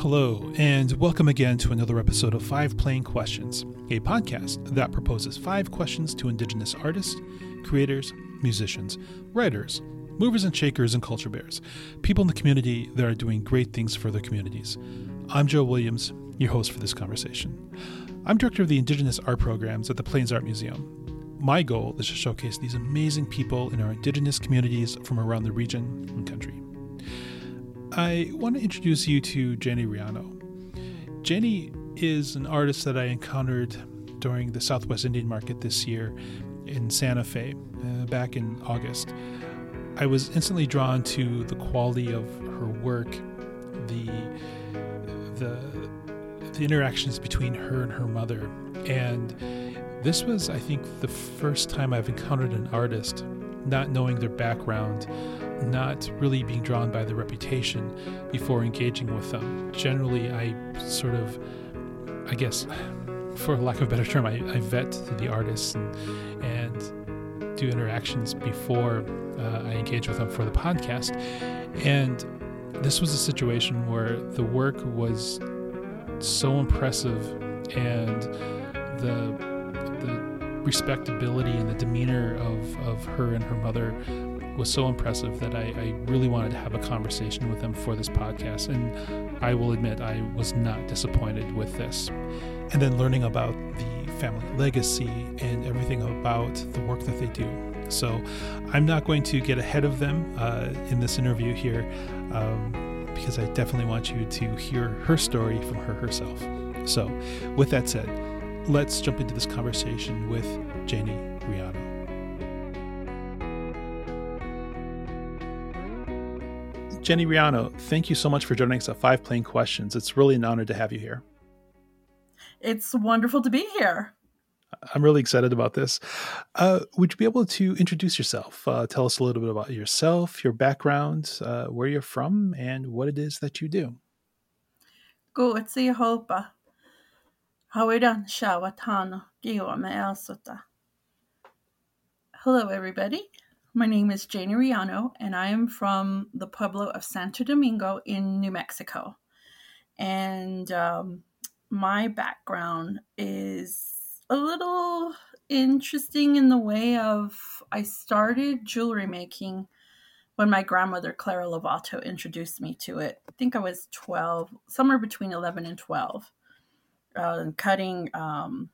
Hello, and welcome again to another episode of Five Plain Questions, a podcast that proposes five questions to Indigenous artists, creators, musicians, writers, movers and shakers, and culture bears, people in the community that are doing great things for their communities. I'm Joe Williams, your host for this conversation. I'm director of the Indigenous Art Programs at the Plains Art Museum. My goal is to showcase these amazing people in our Indigenous communities from around the region and country. I want to introduce you to Jenny Reano. Jenny is an artist that I encountered during the Southwest Indian Market this year in Santa Fe uh, back in August. I was instantly drawn to the quality of her work, the the the interactions between her and her mother, and this was, I think, the first time I've encountered an artist not knowing their background not really being drawn by the reputation before engaging with them. Generally, I sort of, I guess, for lack of a better term, I, I vet the artists and, and do interactions before uh, I engage with them for the podcast. And this was a situation where the work was so impressive and the the respectability and the demeanor of, of her and her mother was so impressive that I, I, really wanted to have a conversation with them for this podcast. And I will admit, I was not disappointed with this. And then learning about the family legacy and everything about the work that they do. So I'm not going to get ahead of them uh, in this interview here um, because I definitely want you to hear her story from her herself. So, with that said, let's jump into this conversation with Janie Reano. Jenny Reano, thank you so much for joining us at Five Plain Questions. It's really an honor to have you here. It's wonderful to be here. I'm really excited about this. Uh, would you be able to introduce yourself? Uh, tell us a little bit about yourself, your background, uh, where you're from, and what it is that you do. Go see hopa. Hawidan shawatano giwa me Hello, everybody. My name is Janie Reano, and I am from the pueblo of Santo Domingo in New Mexico. And um, my background is a little interesting in the way of I started jewelry making when my grandmother Clara Lovato introduced me to it. I think I was 12, somewhere between 11 and 12, uh, cutting um,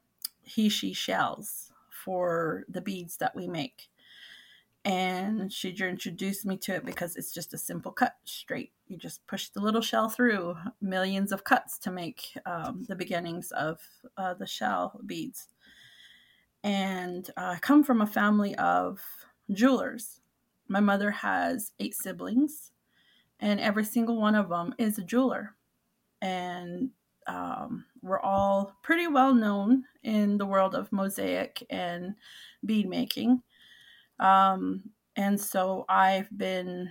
heishe shells for the beads that we make and she introduced me to it because it's just a simple cut straight. You just push the little shell through millions of cuts to make um, the beginnings of uh, the shell beads. And uh, i come from a family of jewelers. My mother has eight siblings and every single one of them is a jeweler. And um, we're all pretty well known in the world of mosaic and bead making um, and so I've been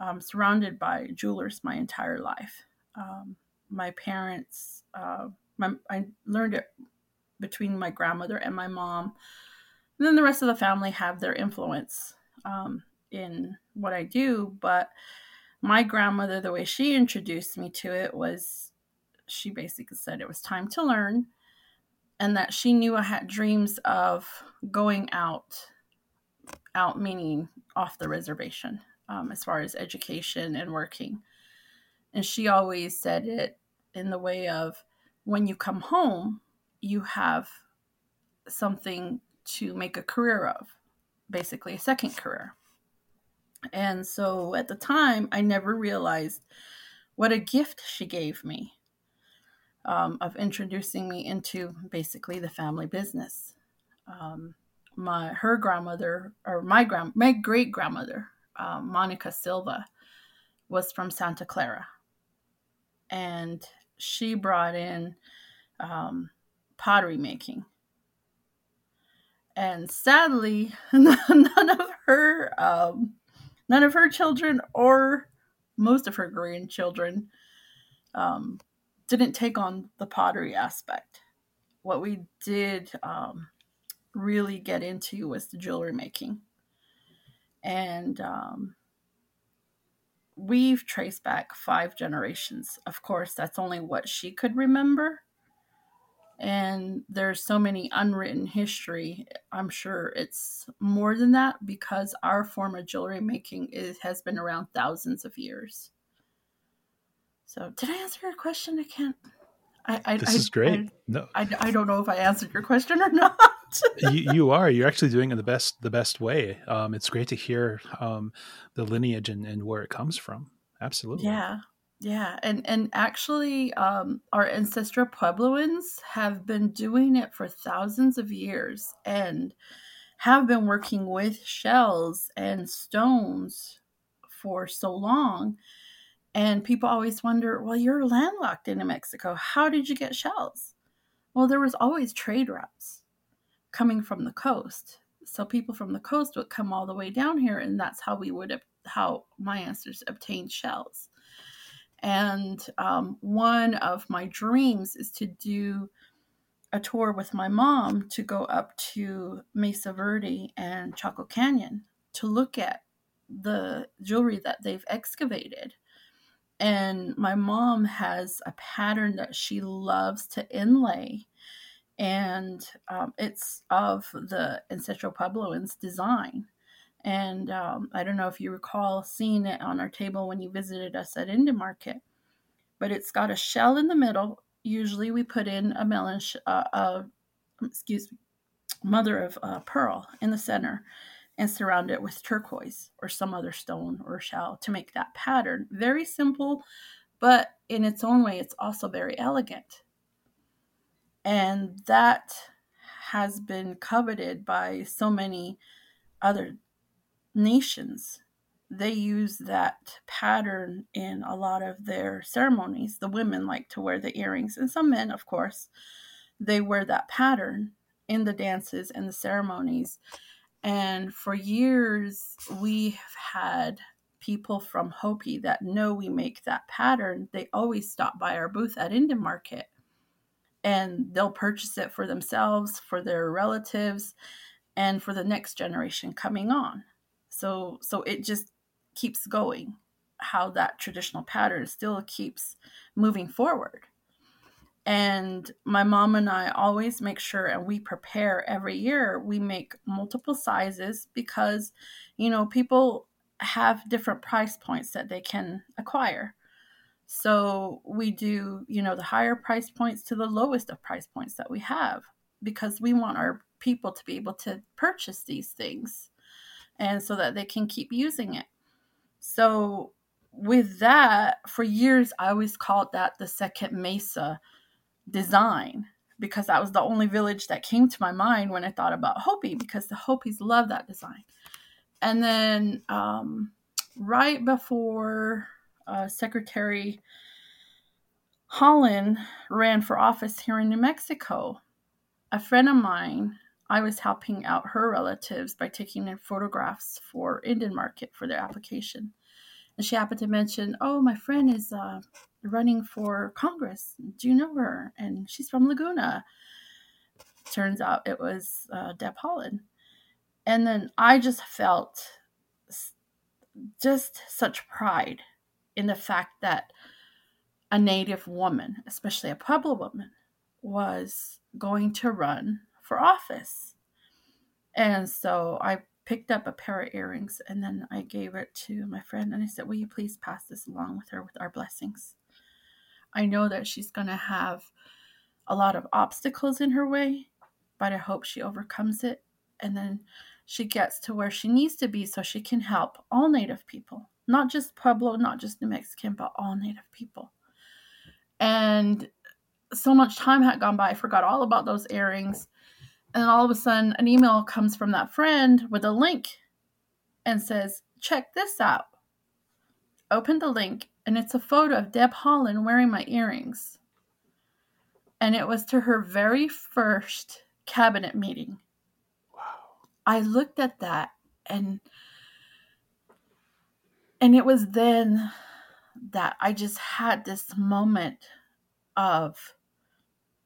um, surrounded by jewelers my entire life. Um, my parents, uh, my, I learned it between my grandmother and my mom. And then the rest of the family have their influence um, in what I do. But my grandmother, the way she introduced me to it was she basically said it was time to learn and that she knew I had dreams of going out out meaning off the reservation um, as far as education and working. And she always said it in the way of when you come home, you have something to make a career of, basically a second career. And so at the time, I never realized what a gift she gave me um, of introducing me into basically the family business. Um, my her grandmother or my grand my great grandmother um, Monica Silva was from Santa Clara, and she brought in um, pottery making. And sadly, none of her um, none of her children or most of her grandchildren um, didn't take on the pottery aspect. What we did um, really get into was the jewelry making. And um, we've traced back five generations. Of course, that's only what she could remember. And there's so many unwritten history. I'm sure it's more than that because our form of jewelry making is, has been around thousands of years. So, did I answer your question? I can't. I, I, this I, is great. I, no, I, I don't know if I answered your question or not. you, you are. You're actually doing it the best the best way. Um, it's great to hear um, the lineage and, and where it comes from. Absolutely. Yeah, yeah, and and actually, um, our ancestral Puebloans have been doing it for thousands of years and have been working with shells and stones for so long and people always wonder, well, you're landlocked in New Mexico. How did you get shells? Well, there was always trade routes coming from the coast. So people from the coast would come all the way down here, and that's how we would how my ancestors obtained shells. And um, one of my dreams is to do a tour with my mom to go up to Mesa Verde and Chaco Canyon to look at the jewelry that they've excavated and my mom has a pattern that she loves to inlay and um, it's of the ancestral puebloans design and um, i don't know if you recall seeing it on our table when you visited us at indian market but it's got a shell in the middle usually we put in a melon sh- uh, uh, excuse me mother of uh, pearl in the center and surround it with turquoise or some other stone or shell to make that pattern. Very simple, but in its own way, it's also very elegant. And that has been coveted by so many other nations. They use that pattern in a lot of their ceremonies. The women like to wear the earrings, and some men, of course, they wear that pattern in the dances and the ceremonies and for years, we've had people from Hopi that know we make that pattern. They always stop by our booth at Indian Market and they'll purchase it for themselves, for their relatives, and for the next generation coming on. So so it just keeps going how that traditional pattern still keeps moving forward. And my mom and I always make sure and we prepare every year. We make multiple sizes because, you know, people have different price points that they can acquire. So we do, you know, the higher price points to the lowest of price points that we have because we want our people to be able to purchase these things and so that they can keep using it. So with that, for years I always called that the second mesa design because that was the only village that came to my mind when I thought about Hopi because the Hopis love that design. And then um, right before uh, Secretary Haaland ran for office here in New Mexico, a friend of mine, I was helping out her relatives by taking in photographs for Indian Market for their application. And she happened to mention, Oh, my friend is uh, running for Congress. Do you know her? And she's from Laguna. Turns out it was uh, Deb Haaland. And then I just felt just such pride in the fact that a Native woman, especially a Pueblo woman, was going to run for office. And so I picked up a pair of earrings and then I gave it to my friend and I said, Will you please pass this along with her with our blessings? I know that she's going to have a lot of obstacles in her way, but I hope she overcomes it and then she gets to where she needs to be so she can help all Native people, not just Pueblo, not just New Mexican, but all Native people. And so much time had gone by, I forgot all about those earrings. And all of a sudden, an email comes from that friend with a link and says, Check this out. Open the link, and it's a photo of Deb Haaland wearing my earrings. And it was to her very first cabinet meeting. Wow. I looked at that and and it was then that I just had this moment of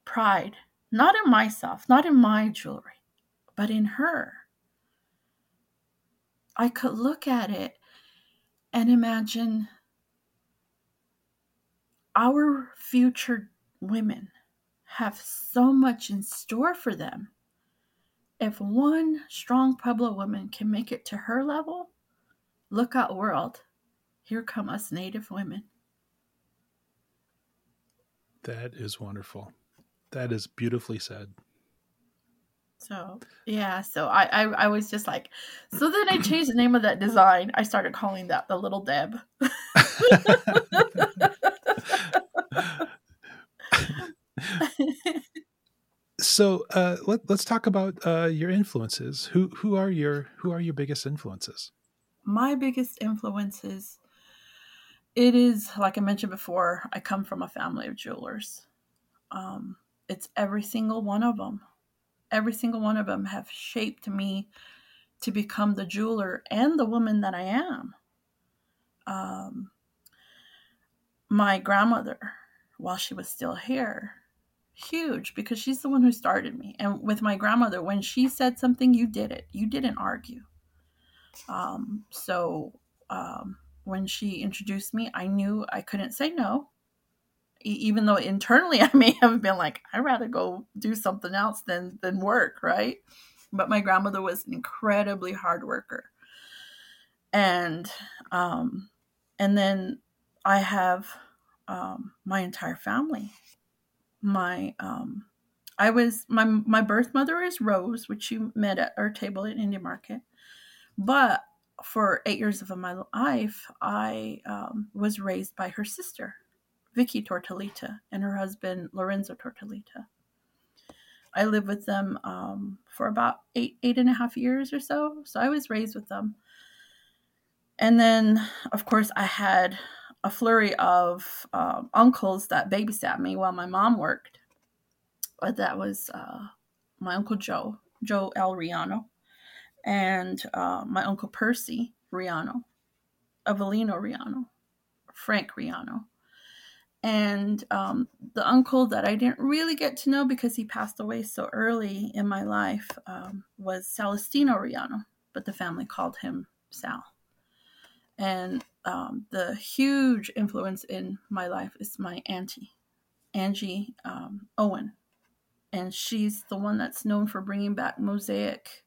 pride, not in myself, not in my jewelry, but in her. I could look at it and imagine our future women have so much in store for them. If one strong Pueblo woman can make it to her level, look out, world. Here come us Native women. That is wonderful. That is beautifully said. So yeah, so I, I I was just like, so then I changed the name of that design. I started calling that the Little Deb. so uh, let, let's talk about uh, your influences. Who who are your who are your biggest influences? My biggest influences. It is like I mentioned before. I come from a family of jewelers. Um, it's every single one of them. Every single one of them have shaped me to become the jeweler and the woman that I am. Um, my grandmother, while she was still here, huge because she's the one who started me. And with my grandmother, when she said something, you did it. You didn't argue. Um, so um, when she introduced me, I knew I couldn't say no. E- even though internally I may have been like, I'd rather go do something else than than work, right? But my grandmother was an incredibly hard worker, and um, and then I have um, my entire family my um I was my my birth mother is Rose, which you met at our table in Indian Market. But for eight years of my life, I um, was raised by her sister, Vicky Tortolita, and her husband Lorenzo Tortolita. I lived with them um, for about eight eight and a half years or so. So I was raised with them, and then of course I had a flurry of uh, uncles that babysat me while my mom worked. But that was uh, my uncle Joe, Joe El Reano, and uh, my uncle Percy Reano, Avelino Reano, Frank Reano. And um, the uncle that I didn't really get to know because he passed away so early in my life um, was Celestino Reano, but the family called him Sal. And um, the huge influence in my life is my auntie, Angie um, Owen. And she's the one that's known for bringing back mosaic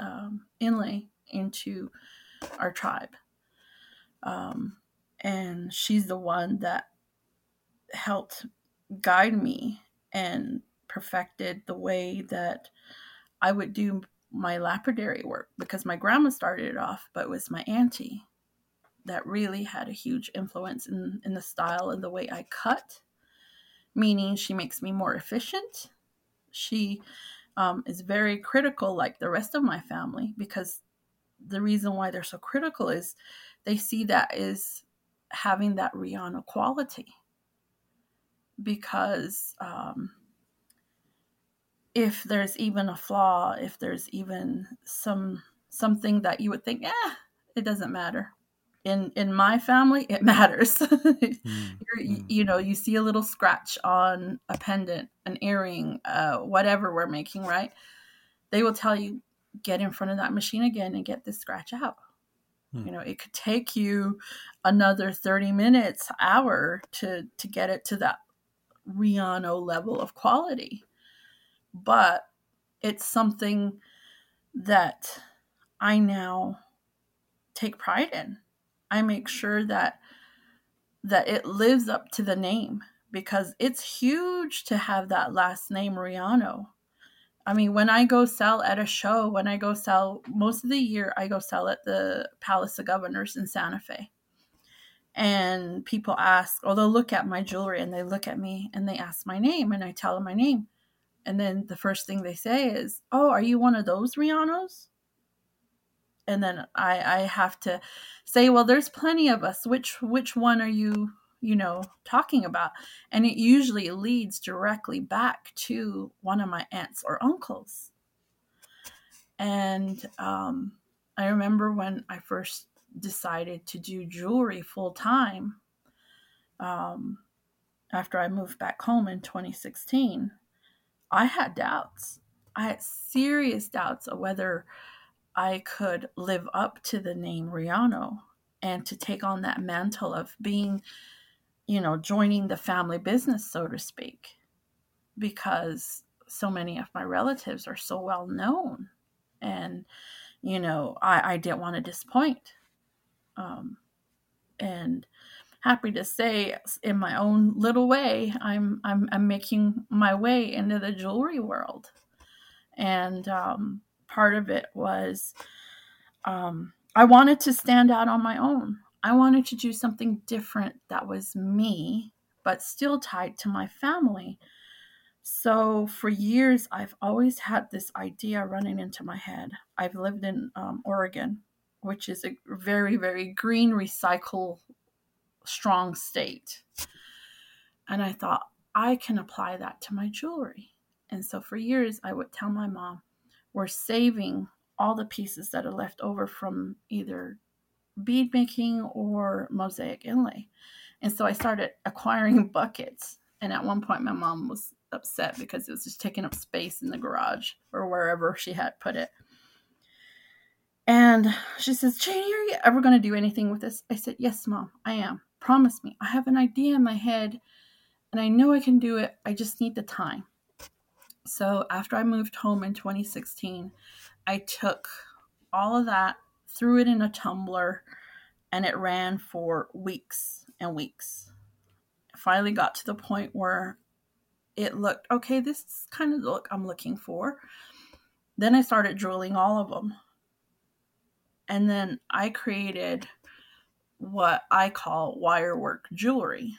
um, inlay into our tribe. Um, and she's the one that helped guide me and perfected the way that I would do my lapidary work because my grandma started it off, but it was my auntie that really had a huge influence in, in the style and the way I cut, meaning she makes me more efficient. She um, is very critical, like the rest of my family, because the reason why they're so critical is they see that is having that Reano quality. Because um, if there's even a flaw, if there's even some something that you would think, eh, it doesn't matter in in my family it matters. Mm, mm. you know you see a little scratch on a pendant an earring uh, whatever we're making right? They will tell you get in front of that machine again and get this scratch out. Mm. you know it could take you another 30 minutes hour to to get it to that Reano level of quality. But it's something that i now take pride in I make sure that that it lives up to the name because it's huge to have that last name Reano. I mean, when I go sell at a show, when I go sell most of the year, I go sell at the Palace of Governors in Santa Fe. And people ask, or they'll look at my jewelry and they look at me and they ask my name and I tell them my name. And then the first thing they say is, Oh, are you one of those Reanos? And then I I have to say, well, there's plenty of us. Which which one are you you know talking about? And it usually leads directly back to one of my aunts or uncles. And um, I remember when I first decided to do jewelry full time. Um, after I moved back home in 2016, I had doubts. I had serious doubts of whether I could live up to the name Reano and to take on that mantle of being, you know, joining the family business, so to speak, because so many of my relatives are so well known. And, you know, I, I didn't want to disappoint. Um, and happy to say, in my own little way, I'm, I'm, I'm making my way into the jewelry world. And um, part of it was um, I wanted to stand out on my own. I wanted to do something different that was me, but still tied to my family. So for years, I've always had this idea running into my head. I've lived in um, Oregon, which is a very, very green, recycle strong state. And I thought, I can apply that to my jewelry. And so for years, I would tell my mom, we're saving all the pieces that are left over from either bead making or mosaic inlay. And so I started acquiring buckets. And at one point, my mom was upset because it was just taking up space in the garage or wherever she had put it. And she says, Janie, are you ever going to do anything with this? I said, Yes, mom, I am. Promise me. I have an idea in my head and I know I can do it. I just need the time. So after I moved home in 2016, I took all of that, threw it in a tumbler, and it ran for weeks and weeks. Finally got to the point where it looked okay, this is kind of the look I'm looking for. Then I started drilling all of them. And then I created what I call wire work jewelry.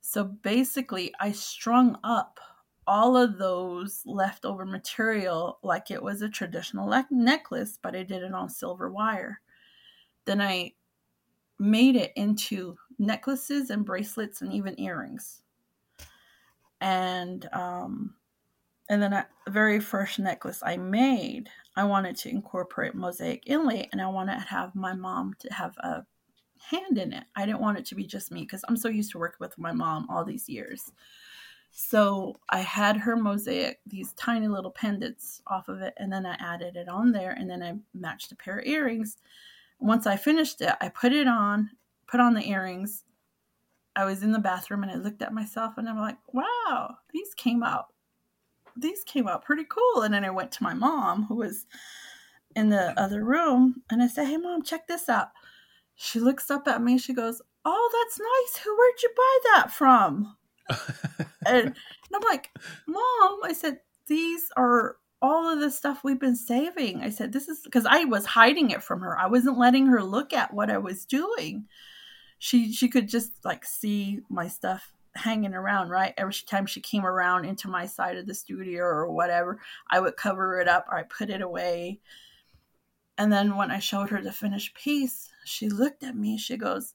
So basically, I strung up all of those leftover material like it was a traditional le- necklace, but I did it on silver wire. Then I made it into necklaces and bracelets and even earrings. And um, and then the very first necklace I made, I wanted to incorporate mosaic inlay, and I wanted to have my mom to have a hand in it. I didn't want it to be just me because I'm so used to working with my mom all these years. So I had her mosaic, these tiny little pendants off of it, and then I added it on there, and then I matched a pair of earrings. Once I finished it, I put it on, put on the earrings. I was in the bathroom and I looked at myself and I'm like, wow, these came out. These came out pretty cool. And then I went to my mom, who was in the other room, and I said, hey, mom, check this out. She looks up at me. She goes, oh, that's nice. Who, where'd you buy that from? and, and I'm like, Mom, I said, these are all of the stuff we've been saving. I said, this is because I was hiding it from her. I wasn't letting her look at what I was doing. She she could just like see my stuff hanging around, right? Every time she came around into my side of the studio or whatever, I would cover it up or I put it away. And then when I showed her the finished piece, she looked at me. She goes,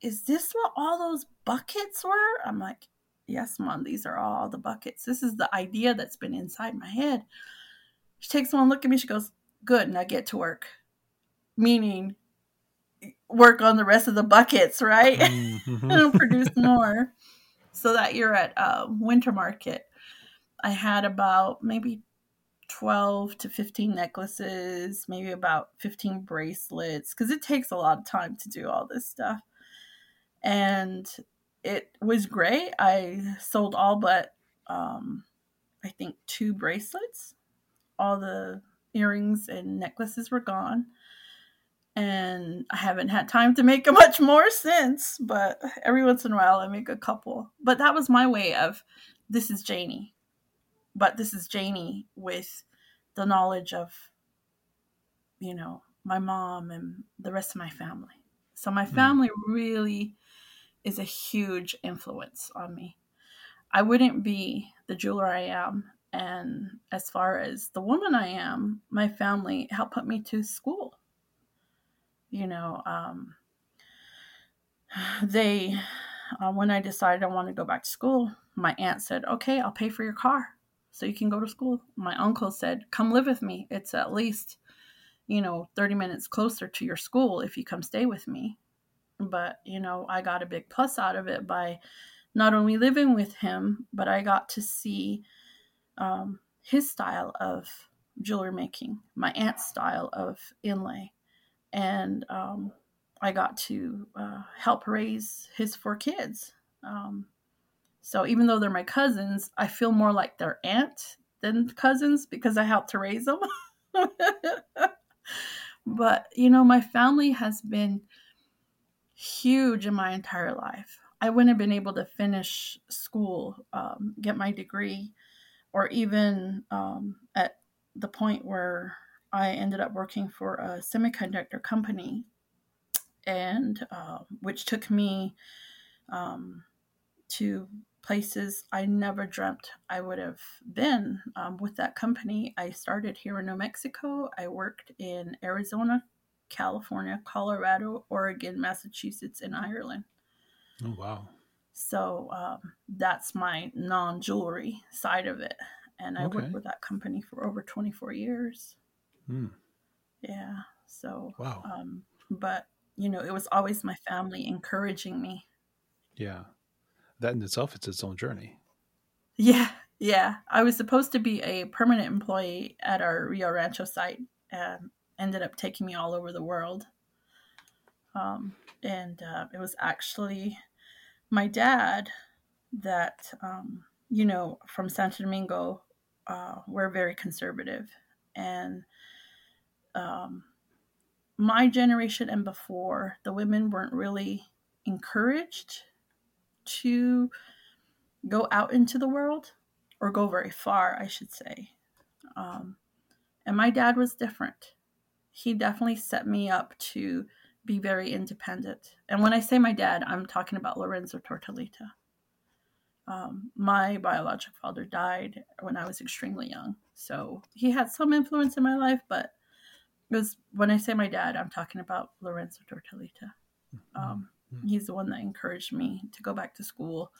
Is this what all those buckets were? I'm like, Yes, mom, these are all the buckets. This is the idea that's been inside my head. She takes one look at me. She goes, Good, now get to work. Meaning, work on the rest of the buckets, right? Mm-hmm. and produce more. So that year at uh, Winter Market, I had about maybe 12 to 15 necklaces, maybe about 15 bracelets, because it takes a lot of time to do all this stuff. And it was great. I sold all but um, I think two bracelets. All the earrings and necklaces were gone. And I haven't had time to make much more since, but every once in a while I make a couple. But that was my way of this is Janie. But this is Janie with the knowledge of, you know, my mom and the rest of my family. So my hmm. family really is a huge influence on me. I wouldn't be the jeweler I am. And as far as the woman I am, my family helped put me to school. You know, um, they, uh, when I decided I wanted to go back to school, my aunt said, okay, I'll pay for your car so you can go to school. My uncle said, come live with me. It's at least, you know, 30 minutes closer to your school if you come stay with me but you know i got a big plus out of it by not only living with him but i got to see um, his style of jewelry making my aunt's style of inlay and um, I got to uh, help raise his four kids. Um, so even though they're my cousins, I feel more like their aunt than cousins because I helped to raise them. but you know, my family has been huge in my entire life. I wouldn't have been able to finish school, um, get my degree, or even um, at the point where I ended up working for a semiconductor company, and uh, which took me um, to places I never dreamt I would have been. Um, with that company, I started here in New Mexico. I worked in Arizona, California, Colorado, Oregon, Massachusetts, and Ireland. Oh, wow. So um, that's my non jewelry side of it. And I okay. worked with that company for over 24 years. Hmm. Yeah. So, wow. Um, but, you know, it was always my family encouraging me. Yeah. That in itself, it's its own journey. Yeah. Yeah. I was supposed to be a permanent employee at our Rio Rancho site. and ended up taking me all over the world. Um, and uh, it was actually my dad that, um, you know, from Santo Domingo, uh, we're very conservative. And um, my generation and before, the women weren't really encouraged to go out into the world or go very far, I should say. Um, and my dad was different. He definitely set me up to be very independent. And when I say my dad, I'm talking about Lorenzo Tortolita. Um, my biological father died when I was extremely young. So he had some influence in my life, but it was when I say my dad, I'm talking about Lorenzo Tortolita. Mm-hmm. Um, mm-hmm. He's the one that encouraged me to go back to school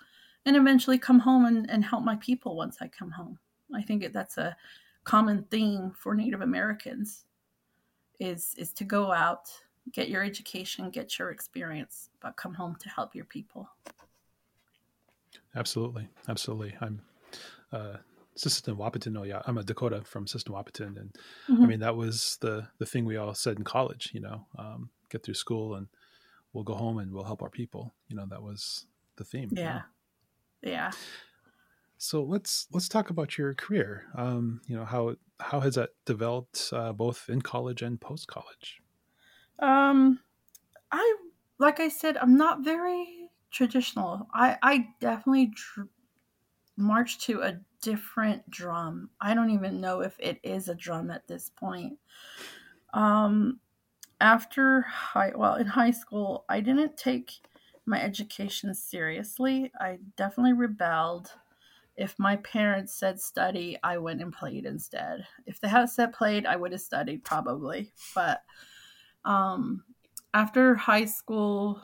and eventually come home and, and help my people once I come home. I think that's a common theme for Native Americans is is to go out, get your education, get your experience, but come home to help your people. Absolutely, absolutely. I'm uh, Sisseton Wahpeton. Oh yeah, I'm a Dakota from Sisseton Wahpeton, and mm-hmm. I mean that was the the thing we all said in college. You know, um, get through school and we'll go home and we'll help our people. You know, that was the theme. Yeah, know? yeah. So let's let's talk about your career. Um, you know how how has that developed uh, both in college and post college? Um, I like I said, I'm not very traditional. I I definitely dr- march to a different drum. I don't even know if it is a drum at this point. Um, after high, well, in high school, I didn't take my education seriously. I definitely rebelled if my parents said study, I went and played instead. If they had said played, I would have studied probably. But um, after high school,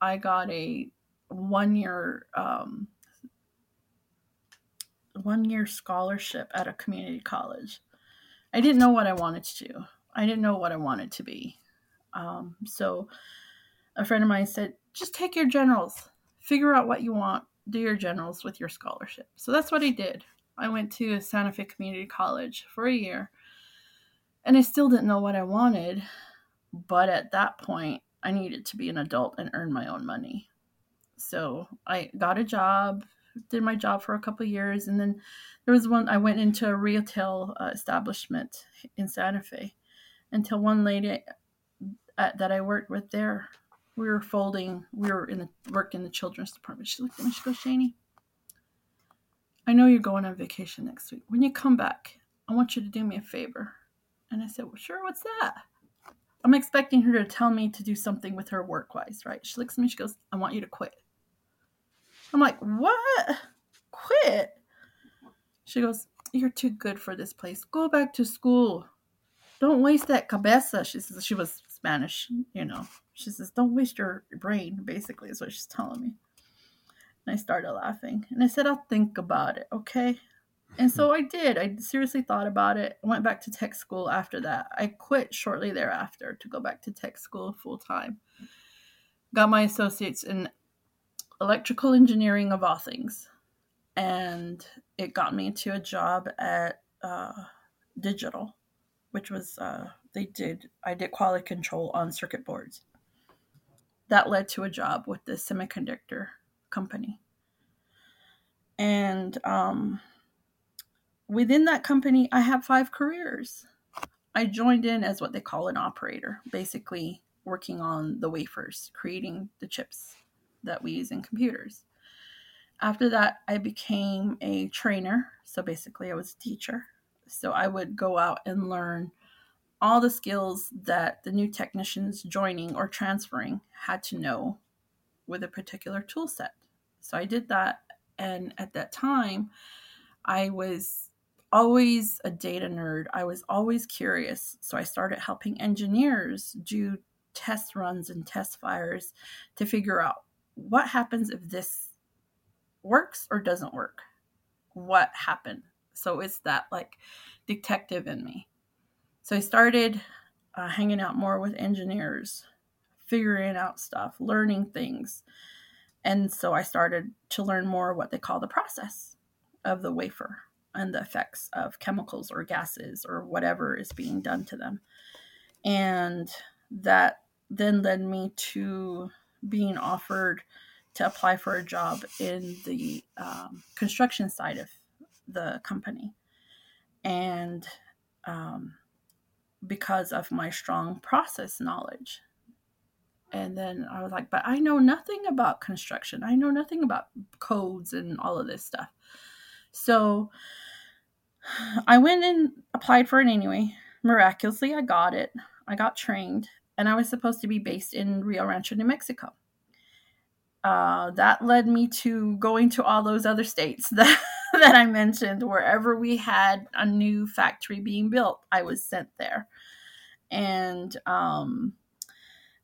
I got a one year um, one year scholarship at a community college. I didn't know what I wanted to do. I didn't know what I wanted to be. Um, so a friend of mine said, just take your generals, figure out what you want, do your generals with your scholarship. So that's what I did. I went to Santa Fe Community College for a year and I still didn't know what I wanted. But at that point, I needed to be an adult and earn my own money. So I got a job, did my job for a couple years, and then there was one I went into a retail uh, establishment in Santa Fe until one lady at, that I worked with there we were folding, we were in the work in the children's department. She looked at me, she goes, Shani, I know you're going on vacation next week. When you come back, I want you to do me a favor. And I said, Well, sure, what's that? I'm expecting her to tell me to do something with her work wise, right? She looks at me, she goes, I want you to quit. I'm like, What? Quit? She goes, You're too good for this place. Go back to school. Don't waste that cabeza. She says she was Spanish, you know. She says, Don't waste your brain, basically, is what she's telling me. And I started laughing. And I said, I'll think about it, okay? And so I did. I seriously thought about it. I went back to tech school after that. I quit shortly thereafter to go back to tech school full time. Got my associates in electrical engineering of all things. And it got me to a job at uh, Digital, which was, uh, they did, I did quality control on circuit boards. That led to a job with the semiconductor company. And um, within that company, I have five careers. I joined in as what they call an operator, basically working on the wafers, creating the chips that we use in computers. After that, I became a trainer. So basically, I was a teacher. So I would go out and learn all the skills that the new technicians joining or transferring had to know with a particular tool set. So I did that. And at that time, I was always a data nerd. I was always curious. So I started helping engineers do test runs and test fires to figure out what happens if this works or doesn't work. What happened? So it's that like detective in me. So I started uh, hanging out more with engineers, figuring out stuff, learning things. And so I started to learn more what they call the process of the wafer and the effects of chemicals or gases or whatever is being done to them. And that then led me to being offered to apply for a job in the um, construction side of the company. And um, because of my strong process knowledge. And then I was like, but I know nothing about construction. I know nothing about codes and all of this stuff. So I went and applied for it anyway. Miraculously, I got it. I got trained, and I was supposed to be based in Rio Rancho, New Mexico. Uh, that led me to going to all those other states that, that I mentioned. Wherever we had a new factory being built, I was sent there. And um,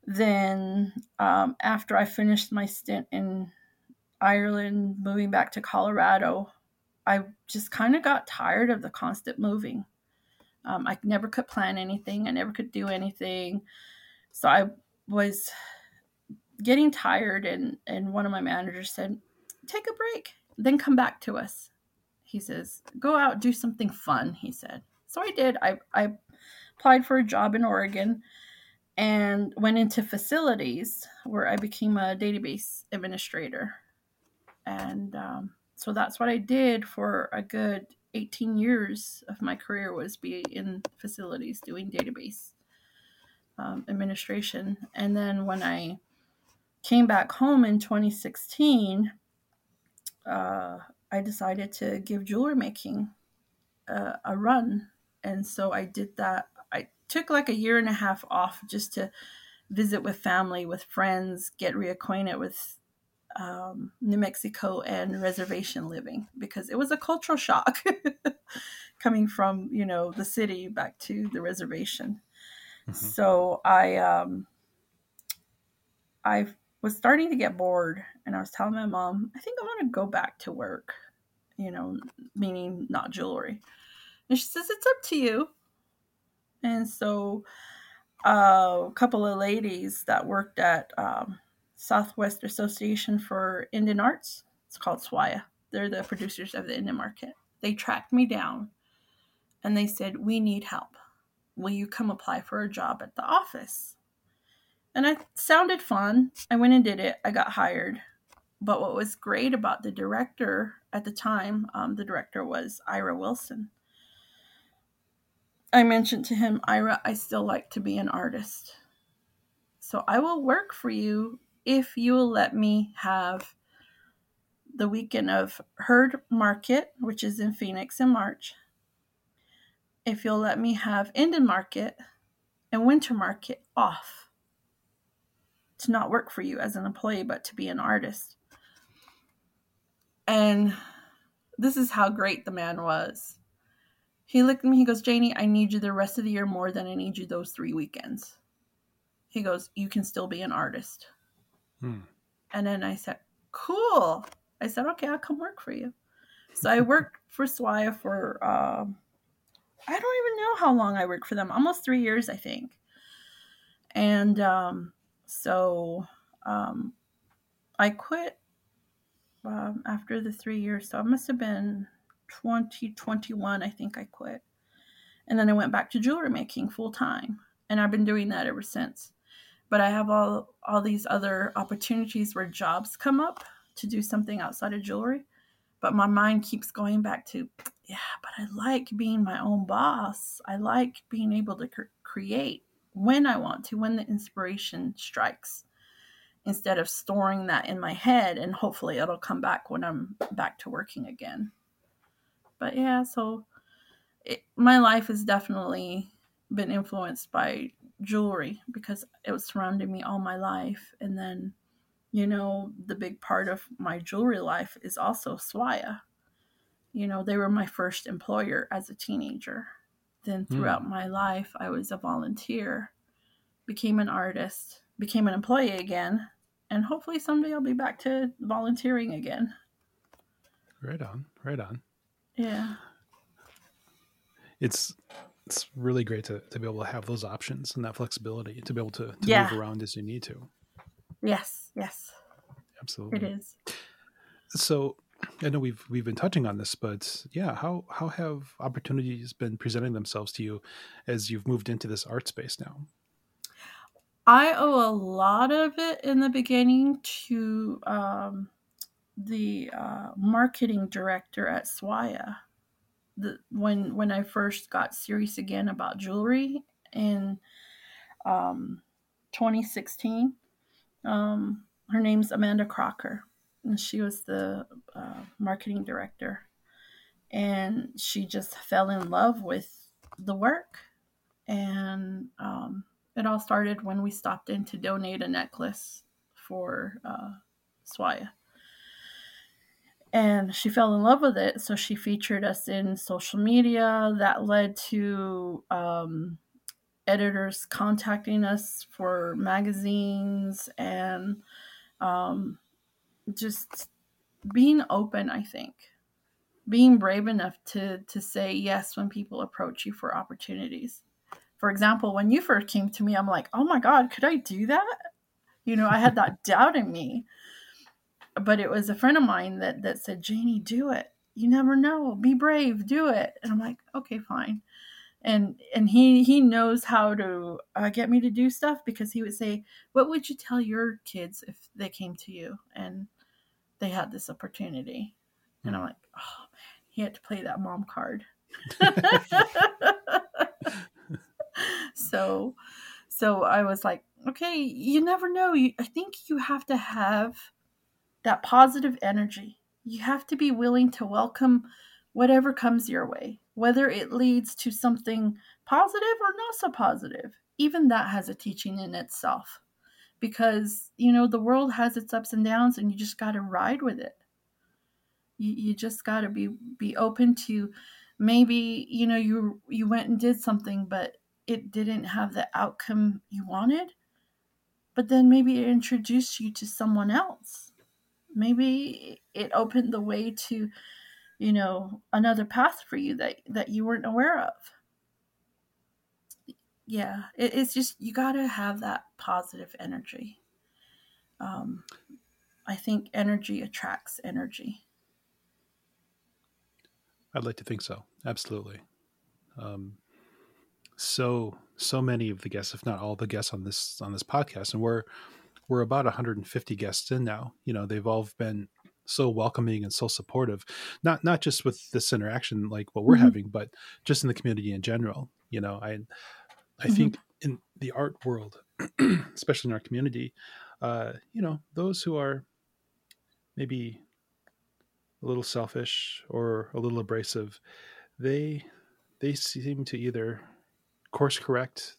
then um, after I finished my stint in Ireland, moving back to Colorado, I just kind of got tired of the constant moving. Um, I never could plan anything. I never could do anything. So I was getting tired, and and one of my managers said, "Take a break, then come back to us." He says, "Go out, do something fun." He said. So I did. I I applied for a job in Oregon and went into facilities where I became a database administrator, and um, so that's what I did for a good 18 years of my career was be in facilities doing database um, administration. And then when I came back home in 2016, uh, I decided to give jewelry making uh, a run. And so I did that. Took like a year and a half off just to visit with family, with friends, get reacquainted with um, New Mexico and reservation living because it was a cultural shock coming from you know the city back to the reservation. Mm-hmm. So I um, I was starting to get bored, and I was telling my mom, I think I want to go back to work, you know, meaning not jewelry. And she says it's up to you. And so uh, a couple of ladies that worked at um, Southwest Association for Indian Arts. It's called SWAIA. They're the producers of the Indian market. They tracked me down and they said, We need help. Will you come apply for a job at the office? And I sounded fun. I went and did it. I got hired. But what was great about the director at the time, um, the director was Ira Wilson. I mentioned to him, Ira, I still like to be an artist. So I will work for you if you will let me have the weekend of Heard Market, which is in Phoenix in March, if you'll let me have Indian Market and Winter Market off to not work for you as an employee, but to be an artist. And this is how great the man was. He looked at me, he goes, Janie, I need you the rest of the year more than I need you those three weekends. He goes, You can still be an artist. Hmm. And then I said, cool. I said, okay, I'll come work for you. So I worked for SWAIA for, uh, I don't even know how long I worked for them, almost three years, I think. And um, so um, I quit um, after the three years. So it must have been 2021, I think I quit. And then I went back to jewelry making full time. And I've been doing that ever since. but I have all all these other opportunities where jobs come up to do something outside of jewelry. But my mind keeps going back to, yeah, but I like being my own boss. I like being able to cr- create when I want to, when the inspiration strikes, instead of storing that in my head and hopefully it'll come back when I'm back to working again. But yeah, so it, my life has definitely been influenced by jewelry because it was surrounding me all my life. And then, you know, the big part of my jewelry life is also SWAIA. You know, they were my first employer as a teenager. Then throughout mm. my life, I was a volunteer, became an artist, became an employee again, and hopefully someday I'll be back to volunteering again. Right on, right on. Yeah. It's it's really great to, to be able to have those options and that flexibility to be able to, to yeah. move around as you need to. Yes, yes. Absolutely. It is. So I know we've we've been touching on this, but yeah, how how have opportunities been presenting themselves to you as you've moved into this art space now? I owe a lot of it in the beginning to um, the uh, marketing director at SWAIA the when when I first got serious again about jewelry in um, 2016. Um, her name's Amanda Crocker, and she was the uh, marketing director. And she just fell in love with the work, and um, it all started when we stopped in to donate a necklace for uh, SWAIA and she fell in love with it. So she featured us in social media that led to um, editors contacting us for magazines and um, just being open i think. Being brave enough to to say yes when people approach you for opportunities. For example when you first came to me i'm like oh my god could i do that? You know i had that doubt in me but it was a friend of mine that that said, "Janie, do it. You never know. Be brave. Do it." And I'm like, "Okay, fine." And and he he knows how to uh, get me to do stuff because he would say, "What would you tell your kids if they came to you and they had this opportunity?" Mm-hmm. And I'm like, "Oh man, he had to play that mom card." so so I was like, "Okay, you never know. You, I think you have to have." That positive energy. You have to be willing to welcome whatever comes your way, whether it leads to something positive or not so positive. Even that has a teaching in itself because, you know, the world has its ups and downs and you just got to ride with it. You, you just got to be be open to maybe, you know, you you went and did something but it didn't have the outcome you wanted. But then maybe it introduced you to someone else maybe it opened the way to you know another path for you that that you weren't aware of. Yeah it, it's just you got to have that positive energy. Um i think energy attracts energy. I'd like to think so. Absolutely. Um so so many of the guests if not all the guests on this on this podcast and we're we're about 150 guests in now. You know, they've all been so welcoming and so supportive, not not just with this interaction like what we're mm-hmm. having, but just in the community in general. You know, I I mm-hmm. think in the art world, especially in our community, uh, you know, those who are maybe a little selfish or a little abrasive, they they seem to either course correct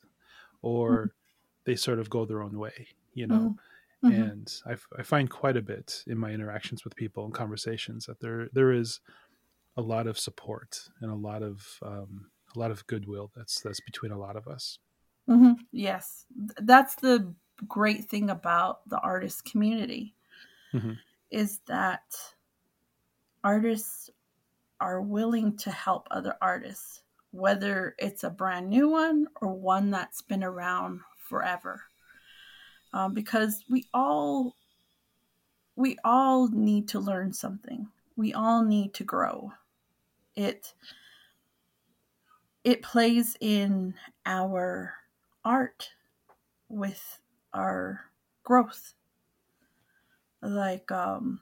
or mm-hmm. they sort of go their own way you know mm-hmm. mm-hmm. and I, I find quite a bit in my interactions with people and conversations that there there is a lot of support and a lot of um, a lot of goodwill that's that's between a lot of us mm-hmm. yes that's the great thing about the artist community mm-hmm. is that artists are willing to help other artists whether it's a brand new one or one that's been around forever um, because we all we all need to learn something. We all need to grow. It it plays in our art with our growth. Like um,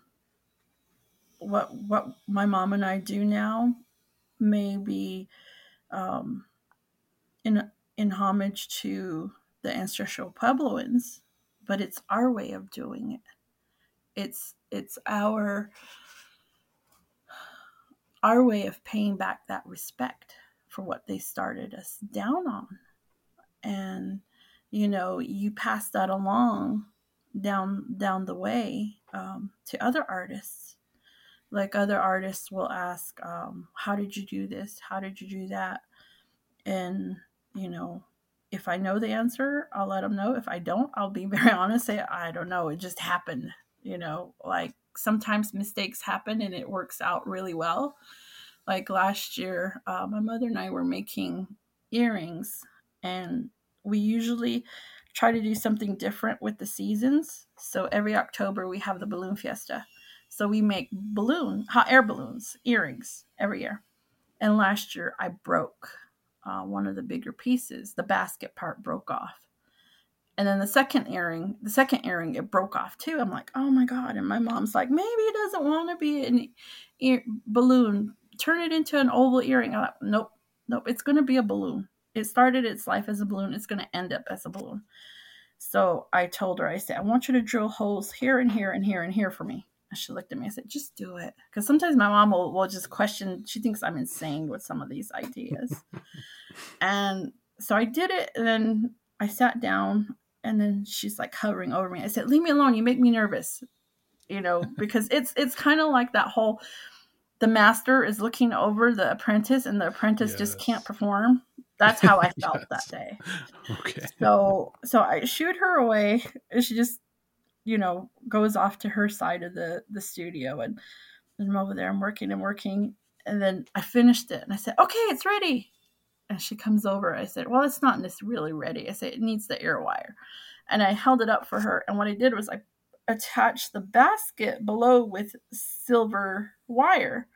what what my mom and I do now may be um, in in homage to the ancestral Puebloans, but it's our way of doing it. It's it's our our way of paying back that respect for what they started us down on. And you know, you pass that along down down the way um, to other artists. Like other artists will ask, um, "How did you do this? How did you do that?" And you know, if I know the answer, I'll let them know. If I don't, I'll be very honest. Say I don't know. It just happened. You know, like sometimes mistakes happen and it works out really well. Like last year, uh, my mother and I were making earrings, and we usually try to do something different with the seasons. So every October, we have the balloon fiesta. So we make balloon, hot air balloons, earrings every year. And last year, I broke uh, one of the bigger pieces. The basket part broke off and then the second earring, the second earring, it broke off too. I'm like, oh my god! And my mom's like, maybe it doesn't want to be an ear balloon. Turn it into an oval earring. I'm like, nope, nope. It's going to be a balloon. It started its life as a balloon. It's going to end up as a balloon. So I told her, I said, I want you to drill holes here and here and here and here for me. And she looked at me. I said, just do it. Because sometimes my mom will, will just question. She thinks I'm insane with some of these ideas. and so I did it. And then I sat down and then she's like hovering over me. I said, "Leave me alone. You make me nervous." You know, because it's it's kind of like that whole the master is looking over the apprentice and the apprentice yes. just can't perform. That's how I felt yes. that day. Okay. So so I shooed her away and she just you know goes off to her side of the the studio and, I'm over there I'm working and working and then I finished it and I said, "Okay, it's ready." And she comes over. I said, Well, it's not this really ready. I said, It needs the ear wire. And I held it up for her. And what I did was I attached the basket below with silver wire.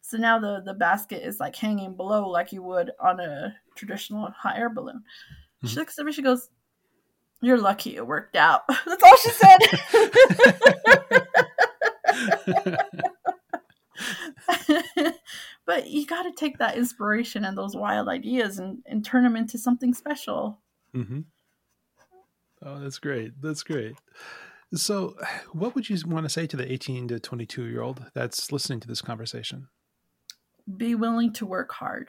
So now the, the basket is like hanging below like you would on a traditional hot air balloon. Mm-hmm. She looks at me, she goes, You're lucky it worked out. That's all she said. but you got to take that inspiration and those wild ideas and, and turn them into something special. Mm-hmm. Oh, that's great. That's great. So, what would you want to say to the 18 to 22 year old that's listening to this conversation? Be willing to work hard,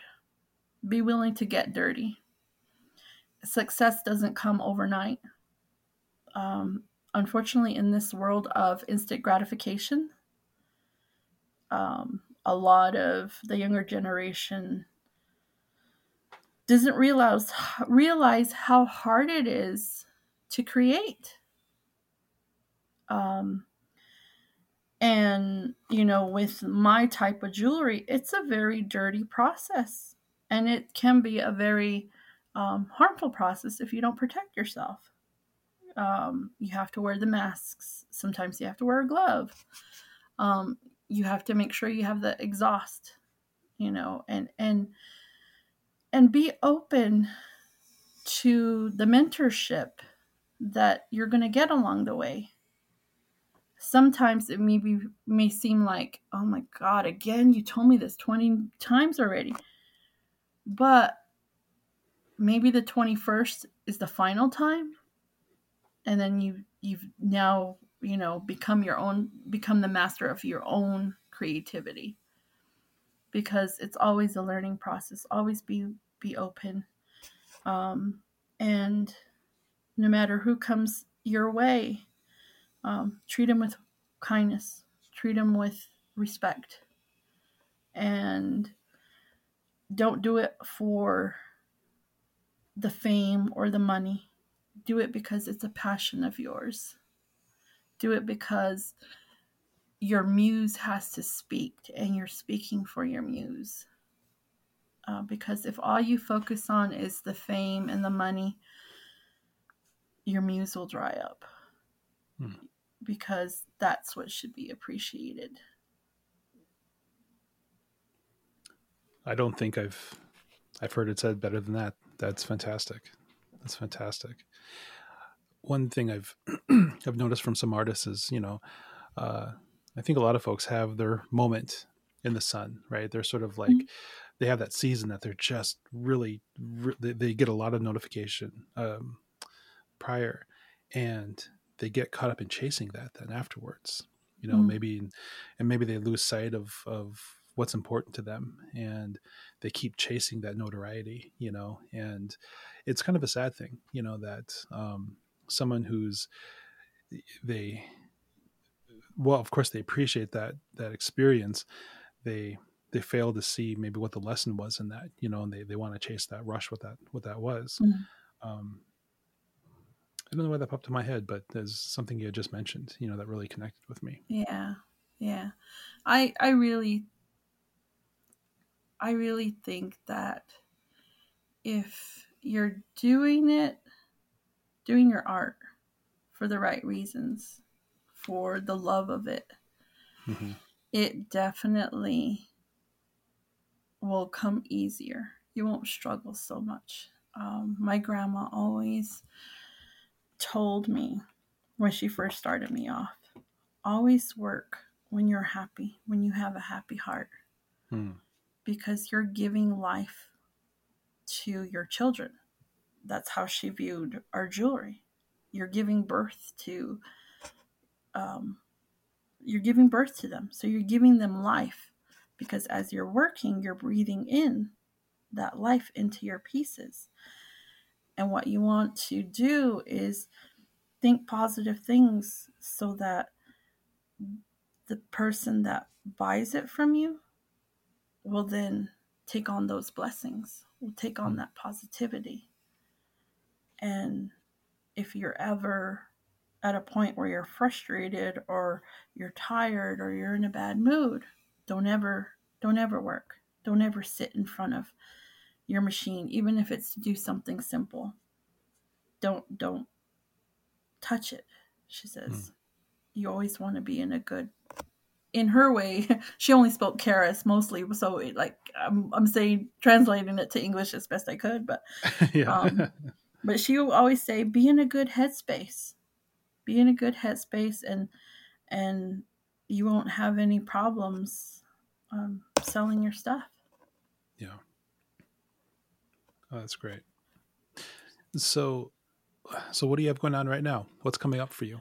be willing to get dirty. Success doesn't come overnight. Um, unfortunately, in this world of instant gratification, um, a lot of the younger generation doesn't realize realize how hard it is to create um and you know with my type of jewelry it's a very dirty process and it can be a very um, harmful process if you don't protect yourself. Um, you have to wear the masks. Sometimes you have to wear a glove. Um, you have to make sure you have the exhaust you know and and and be open to the mentorship that you're going to get along the way. Sometimes it may be may seem like oh my god again? You told me this 20 times already. But maybe the 21st is the final time. And then you you've now you know become your own become the master of your own creativity. Because it's always a learning process always be be open. Um, and no matter who comes your way um, treat them with kindness treat them with respect. And don't do it for the fame or the money do it because it's a passion of yours do it because your muse has to speak and you're speaking for your muse. Uh, because if all you focus on is the fame and the money, your muse will dry up. Hmm. Because that's what should be appreciated. I don't think I've I've heard it said better than that. That's fantastic. That's fantastic. one thing I've I've noticed from some artists is you know, uh, I think a lot of folks have their moment in the sun, right? They're sort of like mm-hmm. they have that season that they're just really, they, they, get a lot of notification um, prior, and they get caught up in chasing that then afterwards. You know, mm-hmm. maybe and maybe they lose sight of of what's important to them and they keep chasing that notoriety you know and it's kind of a sad thing you know that um, someone who's they well of course they appreciate that that experience. They they fail to see maybe what the lesson was in that you know and they, they want to chase that rush what that what that was. Mm-hmm. um, i don't know why that popped to my head but there's something you had just mentioned you know that really connected with me. Yeah yeah. I i really I really think that if you're doing it, doing your art for the right reasons, for the love of it, mm-hmm. it definitely will come easier. You won't struggle so much. Um, my grandma always told me when she first started me off always work when you're happy, when you have a happy heart. Hmm because you're giving life to your children. That's how she viewed our jewelry. You're giving birth to, um, you're giving birth to them. So you're giving them life because as you're working, you're breathing in that life into your pieces. And what you want to do is think positive things so that the person that buys it from you will then take on those blessings, will take on that positivity. And if you're ever at a point where you're frustrated or you're tired or you're in a bad mood, don't ever don't ever work. Don't ever sit in front of your machine even if it's to do something simple. Don't don't touch it, she says. Mm. You always want to be in a good in her way, she only spoke Keres mostly. So, it, like, I'm, I'm saying, translating it to English as best I could, but, yeah. um, but she will always say, be in a good headspace, be in a good headspace, and, and you won't have any problems um, selling your stuff. Yeah. Oh, that's great. So, so what do you have going on right now? What's coming up for you?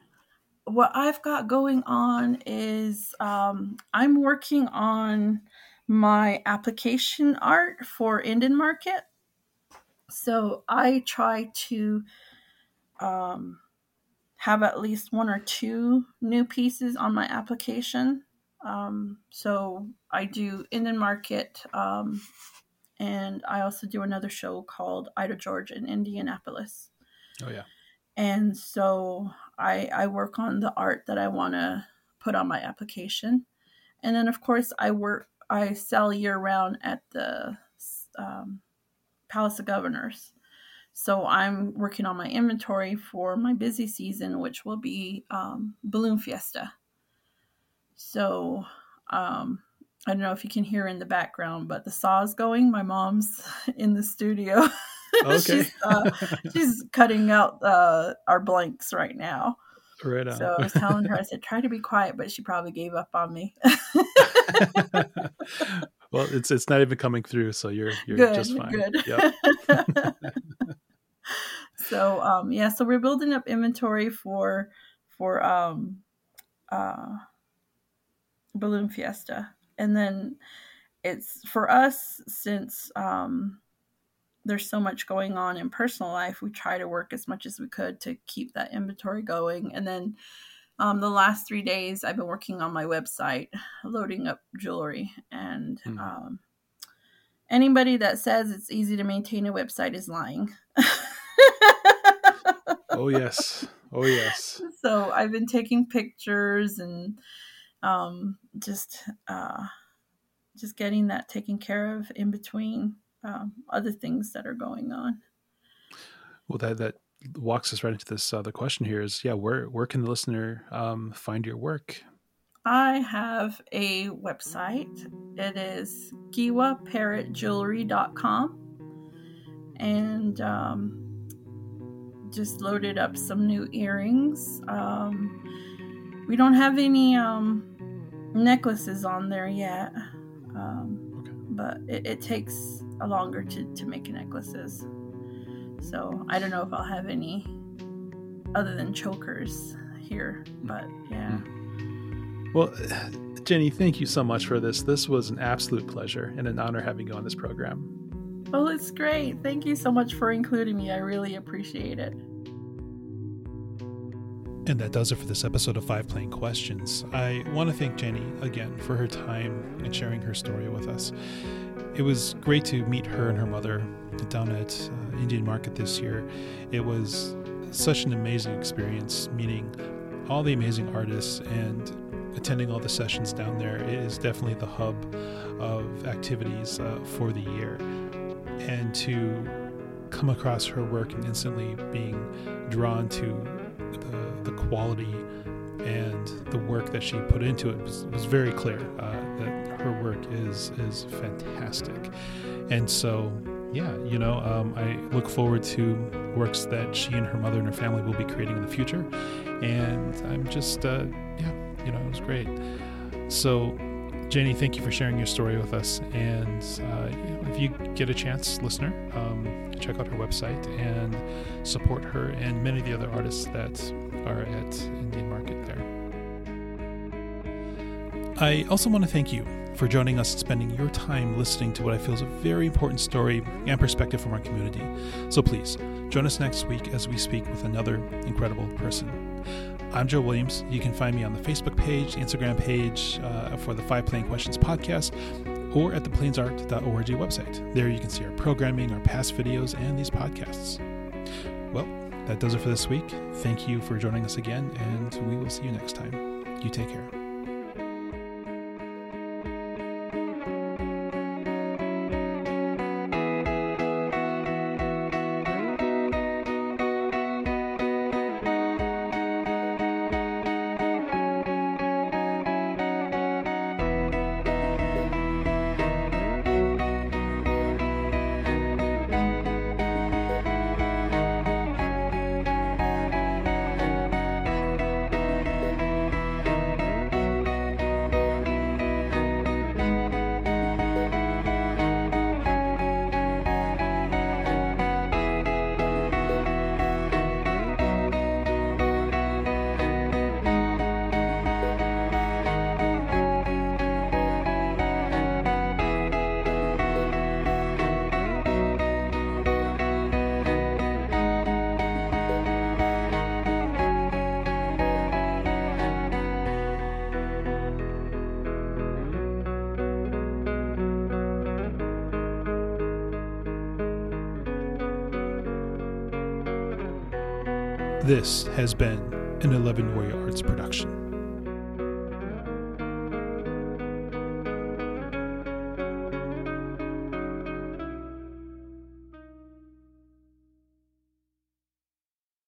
What I've got going on is um, I'm working on my application art for Indian Market. So I try to um, have at least one or two new pieces on my application. Um, so I do Indian Market, um, and I also do another show called Eiteljorg in Indianapolis. Oh yeah. And so I, I work on the art that I want to put on my application. And then, of course, I work, I sell year round at the um, Palace of Governors. So I'm working on my inventory for my busy season, which will be um, Balloon Fiesta. So um, I don't know if you can hear in the background, but the saw is going. My mom's in the studio. Okay. she's, uh, she's cutting out uh, our blanks right now. Right on. So I was telling her, I said, try to be quiet, but she probably gave up on me. well, it's it's not even coming through, so you're you're good, just fine. Good. Yep. so um, yeah, so we're building up inventory for for um, uh, Balloon Fiesta, and then it's for us since um, there's so much going on in personal life, we try to work as much as we could to keep that inventory going. And then um, the last three days, I've been working on my website, loading up jewelry. And mm. um, anybody that says it's easy to maintain a website is lying. oh, yes. Oh, yes. So I've been taking pictures and um, just uh, just getting that taken care of in between um, other things that are going on. Well, that that walks us right into this other question here is yeah where where can the listener um, find your work i have a website it is kewaparrotjewelry.com and um, just loaded up some new earrings. Um, we don't have any um, necklaces on there yet, um. But it, it, takes a longer to, to make necklaces. So I don't know if I'll have any other than chokers here, but yeah. Hmm. Well, Janie, thank you so much for this. This was an absolute pleasure and an honor having you on this program. Well, it's great. Thank you so much for including me. I really appreciate it. And that does it for this episode of Five Plain Questions. I want to thank Janie again for her time and sharing her story with us. It was great to meet her and her mother down at uh, Indian Market this year. It was such an amazing experience meeting all the amazing artists and attending all the sessions down there. It is definitely the hub of activities uh, for the year. And to come across her work and instantly being drawn to the, the quality and the work that she put into it was, was very clear uh, that her work is is fantastic. And so, yeah, you know, um, I look forward to works that she and her mother and her family will be creating in the future. And I'm just, uh, yeah, you know, it was great. So, Janie, thank you for sharing your story with us. And uh, if you get a chance, listener, um, check out her website and support her and many of the other artists that are at Indian Market there. I also want to thank you for joining us and spending your time listening to what I feel is a very important story and perspective from our community. So please, join us next week as we speak with another incredible person. I'm Joe Williams. You can find me on the Facebook page, Instagram page uh, for the Five Plain Questions podcast, or at the plainsart.org website. There you can see our programming, our past videos, and these podcasts. Well, that does it for this week. Thank you for joining us again, and we will see you next time. You take care. This has been